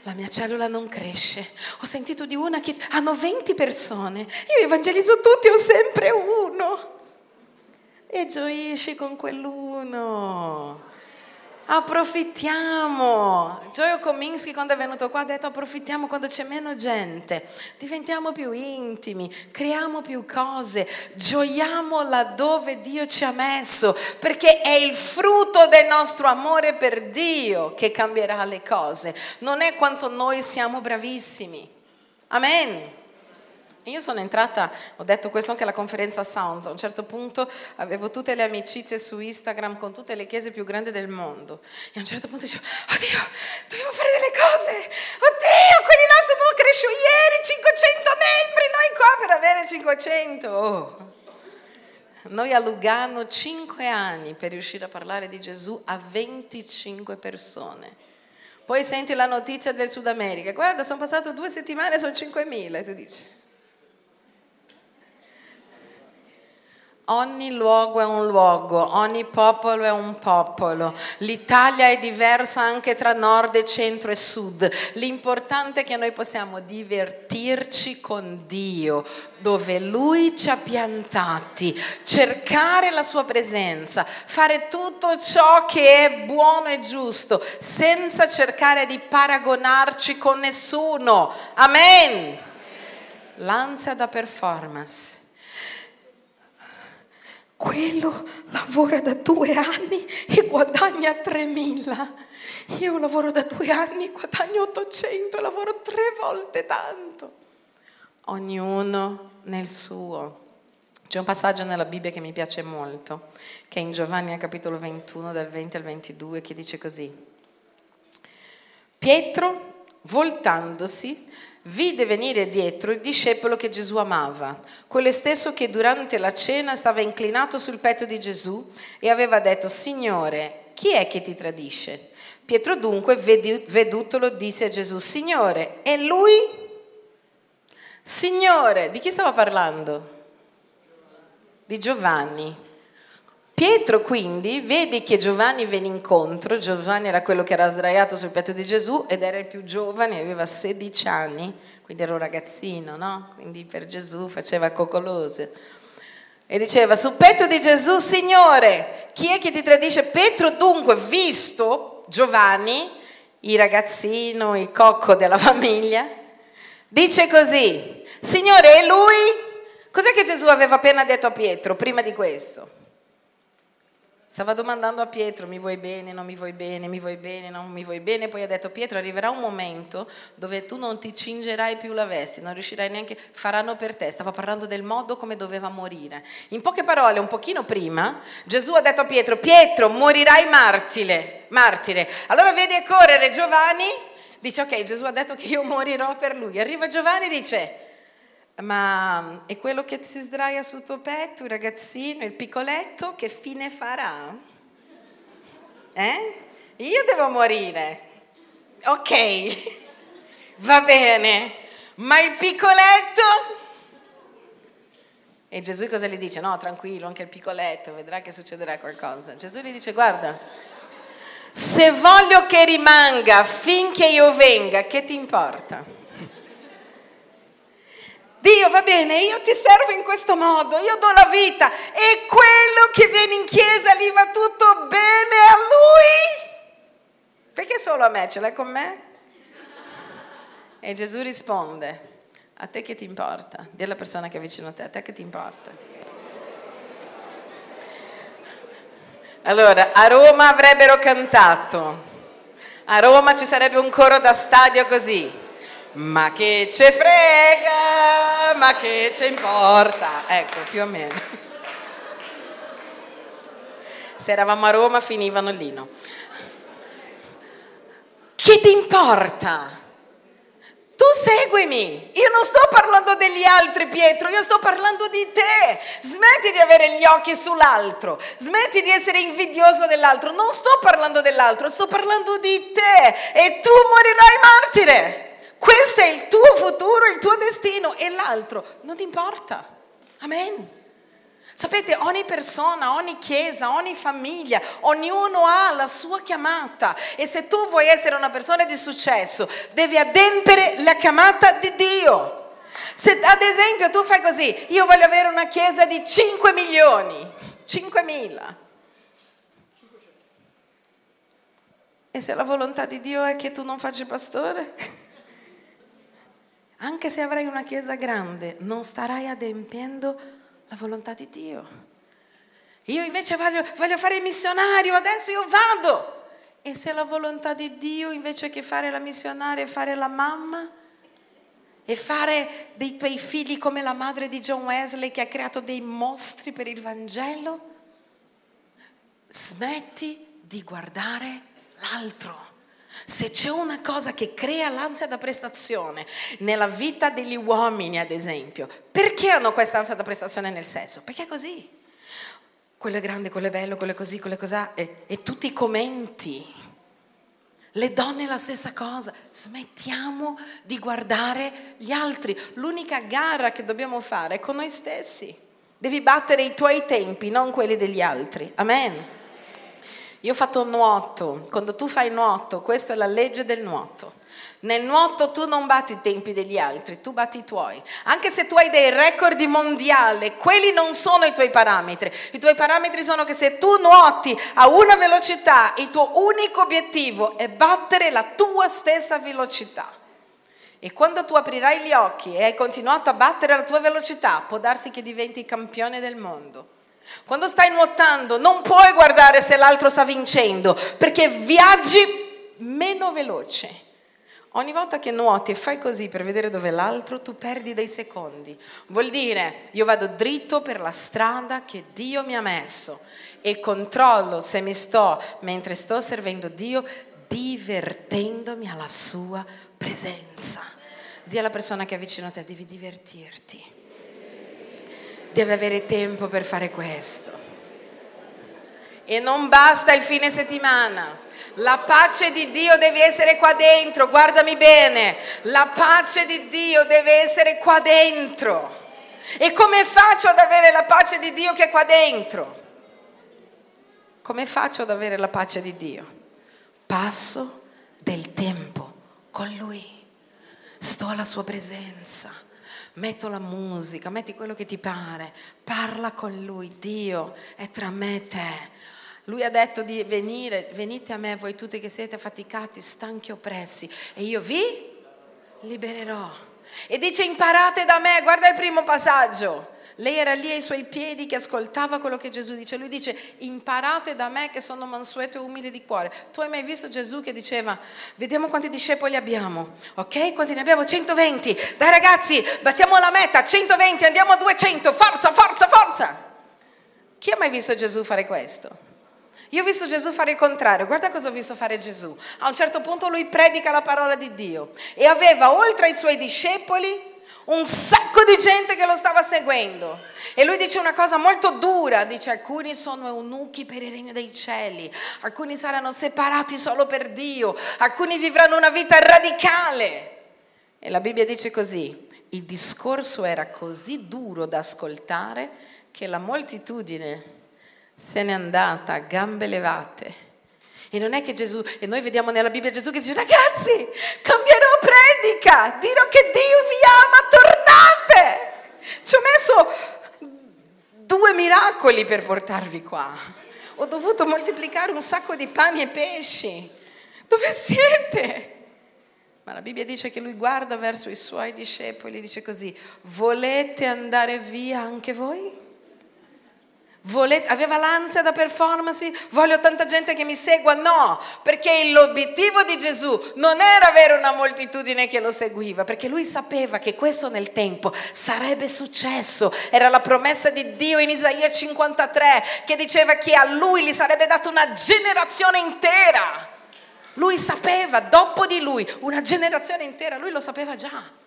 La mia cellula non cresce. Ho sentito di una che hanno 20 persone. Io evangelizzo tutti, ho sempre uno. E gioisci con quell'uno. Approfittiamo. Gioio Kominski quando è venuto qua ha detto approfittiamo quando c'è meno gente, diventiamo più intimi, creiamo più cose, gioiamo laddove Dio ci ha messo, perché è il frutto del nostro amore per Dio che cambierà le cose, non è quanto noi siamo bravissimi. Amen. Io sono entrata, ho detto questo anche alla conferenza Sounds, a un certo punto avevo tutte le amicizie su Instagram con tutte le chiese più grandi del mondo e a un certo punto dicevo, oddio, dobbiamo fare delle cose, oddio, quelli là sono cresciuti ieri, 500 membri, noi qua per avere 500. Oh. Noi a Lugano 5 anni per riuscire a parlare di Gesù a 25 persone. Poi senti la notizia del Sud America, guarda, sono passate due settimane, sono 5.000 e tu dici... Ogni luogo è un luogo, ogni popolo è un popolo. L'Italia è diversa anche tra nord e centro e sud. L'importante è che noi possiamo divertirci con Dio, dove Lui ci ha piantati, cercare la sua presenza, fare tutto ciò che è buono e giusto, senza cercare di paragonarci con nessuno. Amen. L'ansia da performance quello lavora da due anni e guadagna 3.000. Io lavoro da due anni e guadagno 800, lavoro tre volte tanto. Ognuno nel suo. C'è un passaggio nella Bibbia che mi piace molto, che è in Giovanni capitolo 21, dal 20 al 22, che dice così. Pietro, voltandosi, vide venire dietro il discepolo che Gesù amava, quello stesso che durante la cena stava inclinato sul petto di Gesù e aveva detto, Signore, chi è che ti tradisce? Pietro dunque, vedutolo, disse a Gesù, Signore, è lui? Signore, di chi stava parlando? Di Giovanni. Pietro quindi vede che Giovanni viene incontro, Giovanni era quello che era sdraiato sul petto di Gesù ed era il più giovane, aveva 16 anni, quindi era un ragazzino, no? Quindi per Gesù faceva coccolose. E diceva, sul petto di Gesù, Signore, chi è che ti tradisce? Pietro dunque, visto Giovanni, il ragazzino, il cocco della famiglia, dice così, Signore, è lui? Cos'è che Gesù aveva appena detto a Pietro prima di questo? Stava domandando a Pietro, mi vuoi bene, non mi vuoi bene, mi vuoi bene, non mi vuoi bene. Poi ha detto, Pietro, arriverà un momento dove tu non ti cingerai più la veste, non riuscirai neanche, faranno per te. Stava parlando del modo come doveva morire. In poche parole, un pochino prima, Gesù ha detto a Pietro, Pietro, morirai martire. martire. Allora vedi correre Giovanni, dice, ok, Gesù ha detto che io morirò per lui. Arriva Giovanni e dice, ma è quello che si sdraia sul tuo petto, il ragazzino, il piccoletto, che fine farà? Eh? Io devo morire. Ok, [laughs] va bene, ma il piccoletto? E Gesù cosa gli dice? No, tranquillo, anche il piccoletto, vedrà che succederà qualcosa. Gesù gli dice, guarda, se voglio che rimanga finché io venga, che ti importa? Dio va bene, io ti servo in questo modo, io do la vita e quello che viene in chiesa gli va tutto bene a lui. Perché solo a me ce l'hai con me? E Gesù risponde, a te che ti importa? Dì alla persona che è vicino a te, a te che ti importa? Allora, a Roma avrebbero cantato, a Roma ci sarebbe un coro da stadio così. Ma che ce frega, ma che ce importa. Ecco, più o meno. Se eravamo a Roma finivano lì, no? Che ti importa? Tu seguimi, io non sto parlando degli altri Pietro, io sto parlando di te. Smetti di avere gli occhi sull'altro, smetti di essere invidioso dell'altro, non sto parlando dell'altro, sto parlando di te e tu morirai martire. Questo è il tuo futuro, il tuo destino e l'altro non ti importa. Amen. Sapete, ogni persona, ogni chiesa, ogni famiglia, ognuno ha la sua chiamata e se tu vuoi essere una persona di successo, devi adempiere la chiamata di Dio. Se ad esempio tu fai così, io voglio avere una chiesa di 5 milioni, 5 mila. E se la volontà di Dio è che tu non faccia pastore? [laughs] Anche se avrai una chiesa grande, non starai adempiendo la volontà di Dio. Io invece voglio, voglio fare il missionario, adesso io vado. E se la volontà di Dio invece che fare la missionaria è fare la mamma e fare dei tuoi figli come la madre di John Wesley che ha creato dei mostri per il Vangelo, smetti di guardare l'altro. Se c'è una cosa che crea l'ansia da prestazione nella vita degli uomini, ad esempio, perché hanno questa ansia da prestazione nel sesso? Perché è così. Quello è grande, quello è bello, quello è così, quello è così, e, e tutti i commenti. Le donne la stessa cosa, smettiamo di guardare gli altri. L'unica gara che dobbiamo fare è con noi stessi. Devi battere i tuoi tempi, non quelli degli altri. Amen. Io ho fatto nuoto, quando tu fai nuoto, questa è la legge del nuoto. Nel nuoto tu non batti i tempi degli altri, tu batti i tuoi. Anche se tu hai dei record mondiali, quelli non sono i tuoi parametri. I tuoi parametri sono che se tu nuoti a una velocità, il tuo unico obiettivo è battere la tua stessa velocità. E quando tu aprirai gli occhi e hai continuato a battere la tua velocità, può darsi che diventi campione del mondo. Quando stai nuotando non puoi guardare se l'altro sta vincendo, perché viaggi meno veloce. Ogni volta che nuoti e fai così per vedere dove l'altro, tu perdi dei secondi. Vuol dire, io vado dritto per la strada che Dio mi ha messo e controllo se mi sto, mentre sto servendo Dio, divertendomi alla sua presenza. Dì alla persona che è vicino a te, devi divertirti deve avere tempo per fare questo. E non basta il fine settimana. La pace di Dio deve essere qua dentro, guardami bene, la pace di Dio deve essere qua dentro. E come faccio ad avere la pace di Dio che è qua dentro? Come faccio ad avere la pace di Dio? Passo del tempo con Lui, sto alla sua presenza metto la musica, metti quello che ti pare, parla con lui, Dio è tra me e te. Lui ha detto di venire, venite a me voi tutti che siete faticati, stanchi, oppressi, e io vi libererò. E dice imparate da me, guarda il primo passaggio. Lei era lì ai suoi piedi che ascoltava quello che Gesù dice. Lui dice, imparate da me che sono mansueto e umile di cuore. Tu hai mai visto Gesù che diceva, vediamo quanti discepoli abbiamo, ok? Quanti ne abbiamo? 120. Dai ragazzi, battiamo la meta, 120, andiamo a 200, forza, forza, forza. Chi ha mai visto Gesù fare questo? Io ho visto Gesù fare il contrario, guarda cosa ho visto fare Gesù. A un certo punto lui predica la parola di Dio e aveva oltre ai suoi discepoli un sacco di gente che lo stava seguendo. E lui dice una cosa molto dura, dice alcuni sono eunuchi per il regno dei cieli, alcuni saranno separati solo per Dio, alcuni vivranno una vita radicale. E la Bibbia dice così, il discorso era così duro da ascoltare che la moltitudine se n'è andata a gambe levate. E non è che Gesù, e noi vediamo nella Bibbia Gesù che dice ragazzi, cambierò predica, dirò che Dio vi ama, tornate. perso due miracoli per portarvi qua. Ho dovuto moltiplicare un sacco di pani e pesci. Dove siete? Ma la Bibbia dice che lui guarda verso i suoi discepoli e dice così, volete andare via anche voi? Volete, aveva l'ansia da performance? Voglio tanta gente che mi segua? No, perché l'obiettivo di Gesù non era avere una moltitudine che lo seguiva, perché lui sapeva che questo nel tempo sarebbe successo. Era la promessa di Dio in Isaia 53 che diceva che a lui gli sarebbe data una generazione intera. Lui sapeva, dopo di lui, una generazione intera, lui lo sapeva già.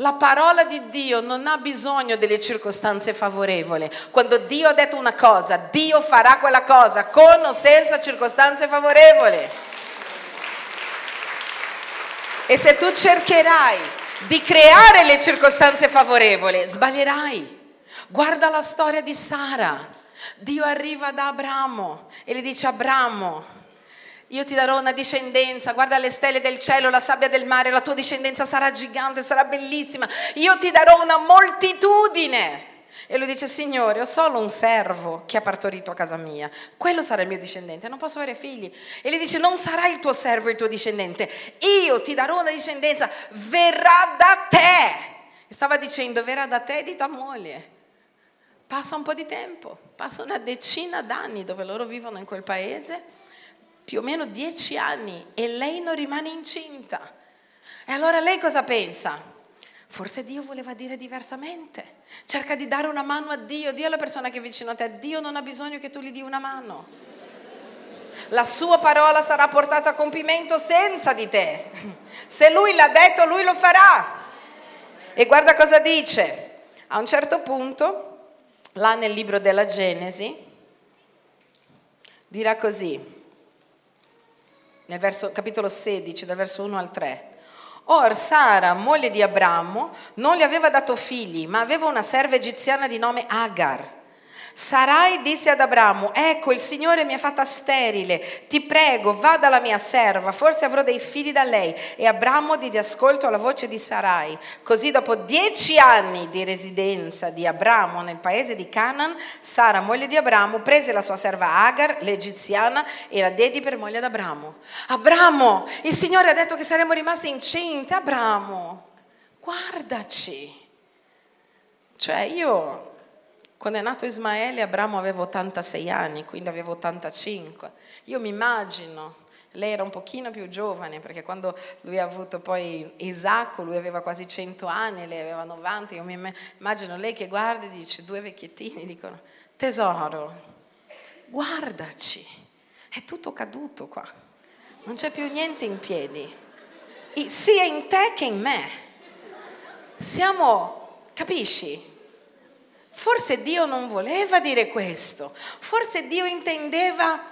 La parola di Dio non ha bisogno delle circostanze favorevoli. Quando Dio ha detto una cosa, Dio farà quella cosa con o senza circostanze favorevoli. E se tu cercherai di creare le circostanze favorevoli, sbaglierai. Guarda la storia di Sara. Dio arriva da Abramo e gli dice Abramo, io ti darò una discendenza, guarda le stelle del cielo, la sabbia del mare, la tua discendenza sarà gigante, sarà bellissima. Io ti darò una moltitudine. E lui dice, Signore, ho solo un servo che ha partorito a casa mia, quello sarà il mio discendente, non posso avere figli. E lui dice, non sarà il tuo servo il tuo discendente, io ti darò una discendenza, verrà da te. E stava dicendo, verrà da te e di tua moglie. Passa un po' di tempo, passa una decina d'anni dove loro vivono in quel paese più o meno dieci anni e lei non rimane incinta. E allora lei cosa pensa? Forse Dio voleva dire diversamente. Cerca di dare una mano a Dio. Dio è la persona che è vicino a te. Dio non ha bisogno che tu gli dia una mano. La sua parola sarà portata a compimento senza di te. Se lui l'ha detto, lui lo farà. E guarda cosa dice. A un certo punto, là nel libro della Genesi, dirà così nel verso, capitolo 16, dal verso 1 al 3. Or Sara, moglie di Abramo, non gli aveva dato figli, ma aveva una serva egiziana di nome Agar. Sarai disse ad Abramo, ecco il Signore mi ha fatta sterile, ti prego, va dalla mia serva, forse avrò dei figli da lei. E Abramo diede ascolto alla voce di Sarai. Così dopo dieci anni di residenza di Abramo nel paese di Canaan, Sara, moglie di Abramo, prese la sua serva Agar, l'egiziana, e la dedi per moglie ad Abramo. Abramo, il Signore ha detto che saremmo rimasti incinte, Abramo, guardaci. Cioè io quando è nato Ismaele, Abramo aveva 86 anni, quindi aveva 85. Io mi immagino, lei era un pochino più giovane, perché quando lui ha avuto poi Isacco, lui aveva quasi 100 anni, lei aveva 90. Io mi immagino lei che guarda e dice, due vecchiettini dicono, tesoro, guardaci, è tutto caduto qua, non c'è più niente in piedi, sia in te che in me. Siamo, capisci? Forse Dio non voleva dire questo, forse Dio intendeva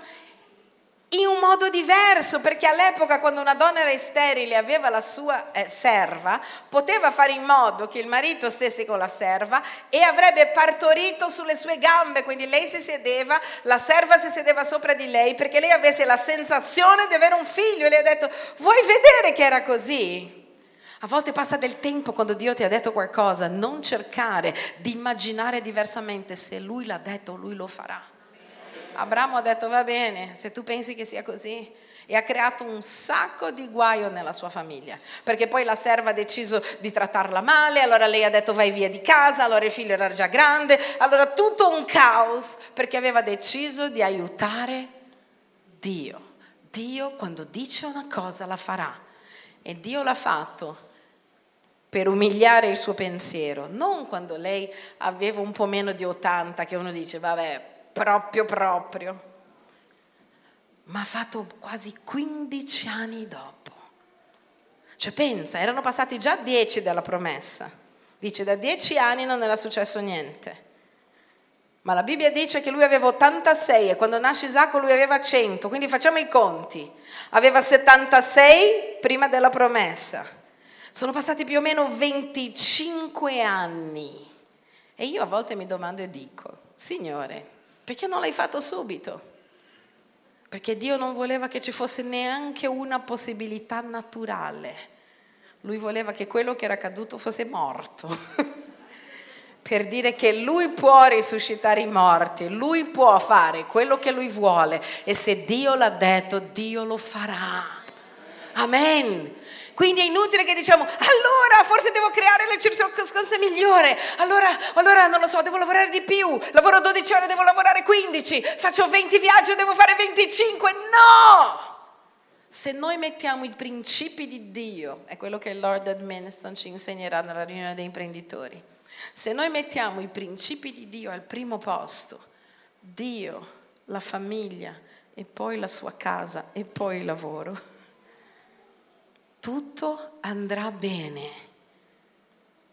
in un modo diverso, perché all'epoca quando una donna era sterile e aveva la sua eh, serva, poteva fare in modo che il marito stesse con la serva e avrebbe partorito sulle sue gambe, quindi lei si sedeva, la serva si sedeva sopra di lei perché lei avesse la sensazione di avere un figlio e lei ha detto, vuoi vedere che era così? A volte passa del tempo quando Dio ti ha detto qualcosa, non cercare di immaginare diversamente, se Lui l'ha detto, Lui lo farà. Abramo ha detto va bene, se tu pensi che sia così, e ha creato un sacco di guaio nella sua famiglia, perché poi la serva ha deciso di trattarla male, allora lei ha detto vai via di casa, allora il figlio era già grande, allora tutto un caos perché aveva deciso di aiutare Dio. Dio quando dice una cosa la farà. E Dio l'ha fatto per umiliare il suo pensiero, non quando lei aveva un po' meno di 80 che uno dice vabbè, proprio proprio, ma ha fatto quasi 15 anni dopo. Cioè pensa, erano passati già 10 dalla promessa. Dice da 10 anni non era successo niente. Ma la Bibbia dice che lui aveva 86 e quando nasce Isacco lui aveva 100, quindi facciamo i conti. Aveva 76 prima della promessa. Sono passati più o meno 25 anni e io a volte mi domando e dico, Signore, perché non l'hai fatto subito? Perché Dio non voleva che ci fosse neanche una possibilità naturale. Lui voleva che quello che era caduto fosse morto. [laughs] per dire che lui può risuscitare i morti, lui può fare quello che lui vuole e se Dio l'ha detto, Dio lo farà. Amen. Quindi è inutile che diciamo, allora forse devo creare le circostanze migliori, allora, allora non lo so, devo lavorare di più, lavoro 12 ore, devo lavorare 15, faccio 20 viaggi, devo fare 25. No! Se noi mettiamo i principi di Dio, è quello che il Lord Edmonston ci insegnerà nella riunione dei imprenditori, se noi mettiamo i principi di Dio al primo posto, Dio, la famiglia e poi la sua casa e poi il lavoro, tutto andrà bene.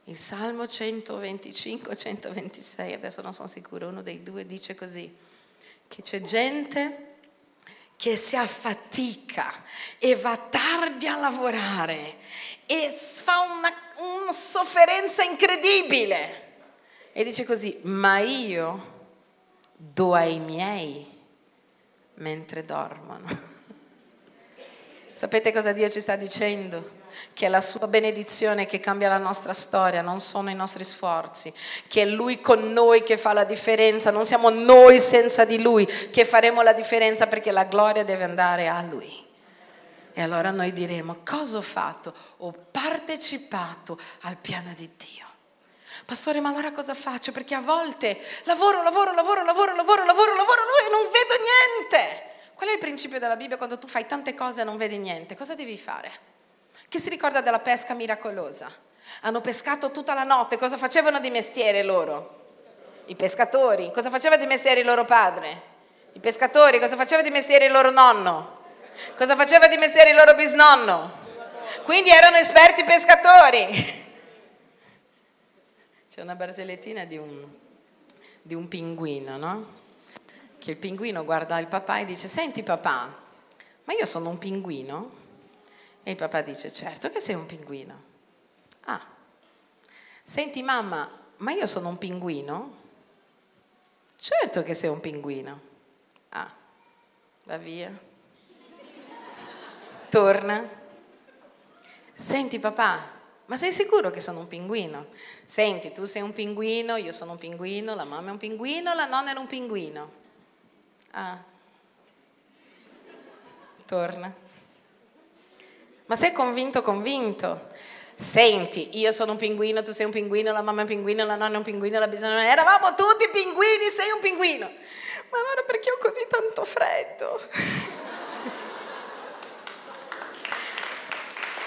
Il Salmo 125-126, adesso non sono sicura, uno dei due dice così, che c'è gente che si affatica e va tardi a lavorare e fa una, una sofferenza incredibile. E dice così, ma io do ai miei mentre dormono. Sapete cosa Dio ci sta dicendo? Che è la sua benedizione che cambia la nostra storia, non sono i nostri sforzi, che è Lui con noi che fa la differenza, non siamo noi senza di Lui che faremo la differenza perché la gloria deve andare a Lui. E allora noi diremo, cosa ho fatto? Ho partecipato al piano di Dio. Pastore, ma allora cosa faccio? Perché a volte lavoro, lavoro, lavoro, lavoro, lavoro, lavoro, lavoro, e non vedo niente. Qual è il principio della Bibbia quando tu fai tante cose e non vedi niente? Cosa devi fare? Chi si ricorda della pesca miracolosa? Hanno pescato tutta la notte, cosa facevano di mestiere loro? I pescatori. Cosa faceva di mestiere il loro padre? I pescatori. Cosa faceva di mestiere il loro nonno? Cosa faceva di mestiere il loro bisnonno? Quindi erano esperti pescatori. C'è una barzellettina di un, di un pinguino, no? Che il pinguino guarda il papà e dice, senti papà, ma io sono un pinguino? E il papà dice, certo che sei un pinguino. Ah, senti mamma, ma io sono un pinguino? Certo che sei un pinguino. Ah, va via. Torna. Senti papà, ma sei sicuro che sono un pinguino? Senti, tu sei un pinguino, io sono un pinguino, la mamma è un pinguino, la nonna era un pinguino. Ah. Torna. Ma sei convinto, convinto? Senti, io sono un pinguino, tu sei un pinguino, la mamma è un pinguino, la nonna è un pinguino, la bisogna... Eravamo tutti pinguini, sei un pinguino. Ma allora perché ho così tanto freddo? [laughs]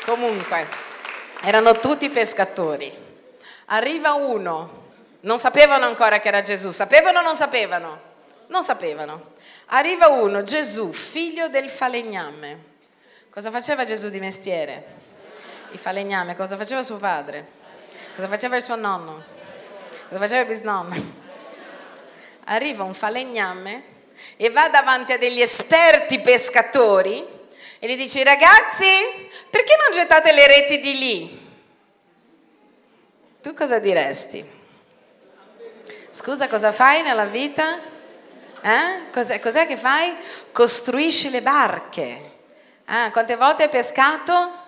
Comunque, erano tutti pescatori. Arriva uno, non sapevano ancora che era Gesù, sapevano o non sapevano? Non sapevano. Arriva uno, Gesù, figlio del falegname. Cosa faceva Gesù di mestiere? Il falegname. Cosa faceva suo padre? Cosa faceva il suo nonno? Cosa faceva il bisnonno? Arriva un falegname e va davanti a degli esperti pescatori e gli dice ragazzi perché non gettate le reti di lì? Tu cosa diresti? Scusa cosa fai nella vita? Eh? Cos'è, cos'è, che fai? Costruisci le barche. Eh? Quante volte hai pescato?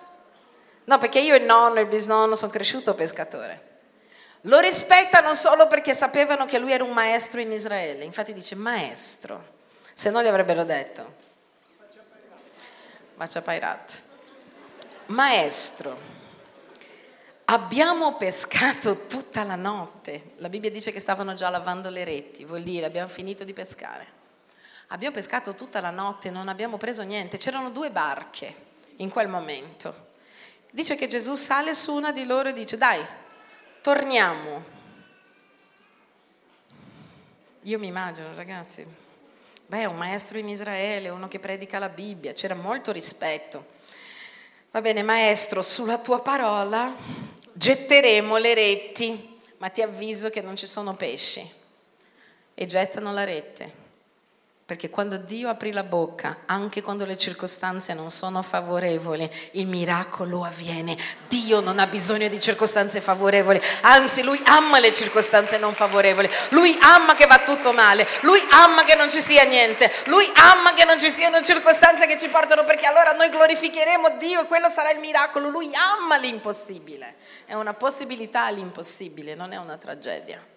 No, perché io il nonno e il bisnonno sono cresciuto pescatore. Lo rispettano solo perché sapevano che lui era un maestro in Israele. Infatti dice maestro, se no gli avrebbero detto. Pairat. Maestro. Abbiamo pescato tutta la notte. La Bibbia dice che stavano già lavando le reti, vuol dire abbiamo finito di pescare. Abbiamo pescato tutta la notte, non abbiamo preso niente. C'erano due barche in quel momento. Dice che Gesù sale su una di loro e dice, dai, torniamo. Io mi immagino, ragazzi, beh, un maestro in Israele, uno che predica la Bibbia, c'era molto rispetto. Va bene, maestro, sulla tua parola getteremo le reti, ma ti avviso che non ci sono pesci. E gettano la rete. Perché quando Dio aprì la bocca, anche quando le circostanze non sono favorevoli, il miracolo avviene. Dio non ha bisogno di circostanze favorevoli, anzi lui ama le circostanze non favorevoli. Lui ama che va tutto male, lui ama che non ci sia niente, lui ama che non ci siano circostanze che ci portano perché allora noi glorificheremo Dio e quello sarà il miracolo. Lui ama l'impossibile. È una possibilità l'impossibile, non è una tragedia.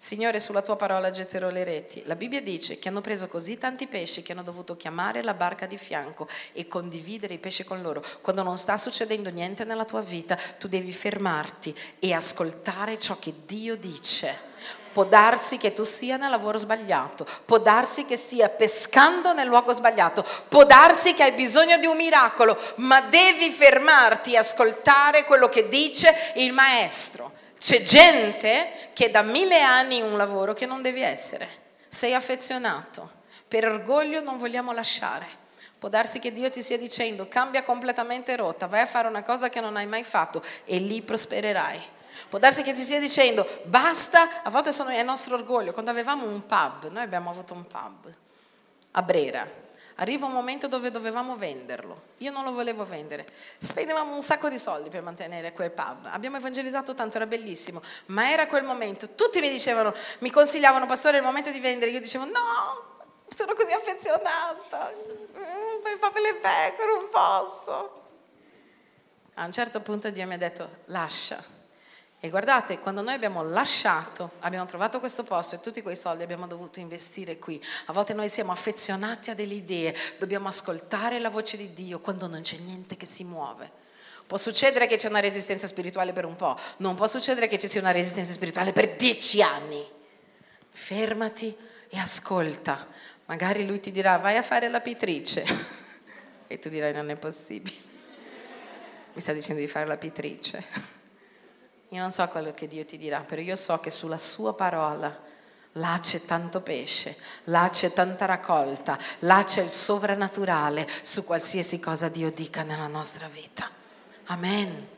Signore, sulla tua parola getterò le reti. La Bibbia dice che hanno preso così tanti pesci che hanno dovuto chiamare la barca di fianco e condividere i pesci con loro. Quando non sta succedendo niente nella tua vita, tu devi fermarti e ascoltare ciò che Dio dice. Può darsi che tu sia nel lavoro sbagliato, può darsi che stia pescando nel luogo sbagliato, può darsi che hai bisogno di un miracolo, ma devi fermarti e ascoltare quello che dice il maestro. C'è gente che da mille anni un lavoro che non devi essere. Sei affezionato. Per orgoglio non vogliamo lasciare. Può darsi che Dio ti stia dicendo cambia completamente rotta, vai a fare una cosa che non hai mai fatto e lì prospererai. Può darsi che ti stia dicendo basta, a volte sono, è il nostro orgoglio. Quando avevamo un pub, noi abbiamo avuto un pub a Brera, Arriva un momento dove dovevamo venderlo. Io non lo volevo vendere. Spendevamo un sacco di soldi per mantenere quel pub. Abbiamo evangelizzato tanto, era bellissimo. Ma era quel momento. Tutti mi dicevano, mi consigliavano, pastore, è il momento di vendere. Io dicevo, no, sono così affezionata. Mm, per il papele pecore non posso. A un certo punto Dio mi ha detto, lascia e guardate, quando noi abbiamo lasciato, abbiamo trovato questo posto e tutti quei soldi abbiamo dovuto investire qui. A volte noi siamo affezionati a delle idee, dobbiamo ascoltare la voce di Dio quando non c'è niente che si muove. Può succedere che c'è una resistenza spirituale per un po', non può succedere che ci sia una resistenza spirituale per dieci anni. Fermati e ascolta. Magari lui ti dirà vai a fare la pitrice [laughs] e tu dirai non è possibile. Mi sta dicendo di fare la pitrice. [laughs] Io non so quello che Dio ti dirà, però io so che sulla sua parola là c'è tanto pesce, là c'è tanta raccolta, là c'è il sovrannaturale su qualsiasi cosa Dio dica nella nostra vita. Amen.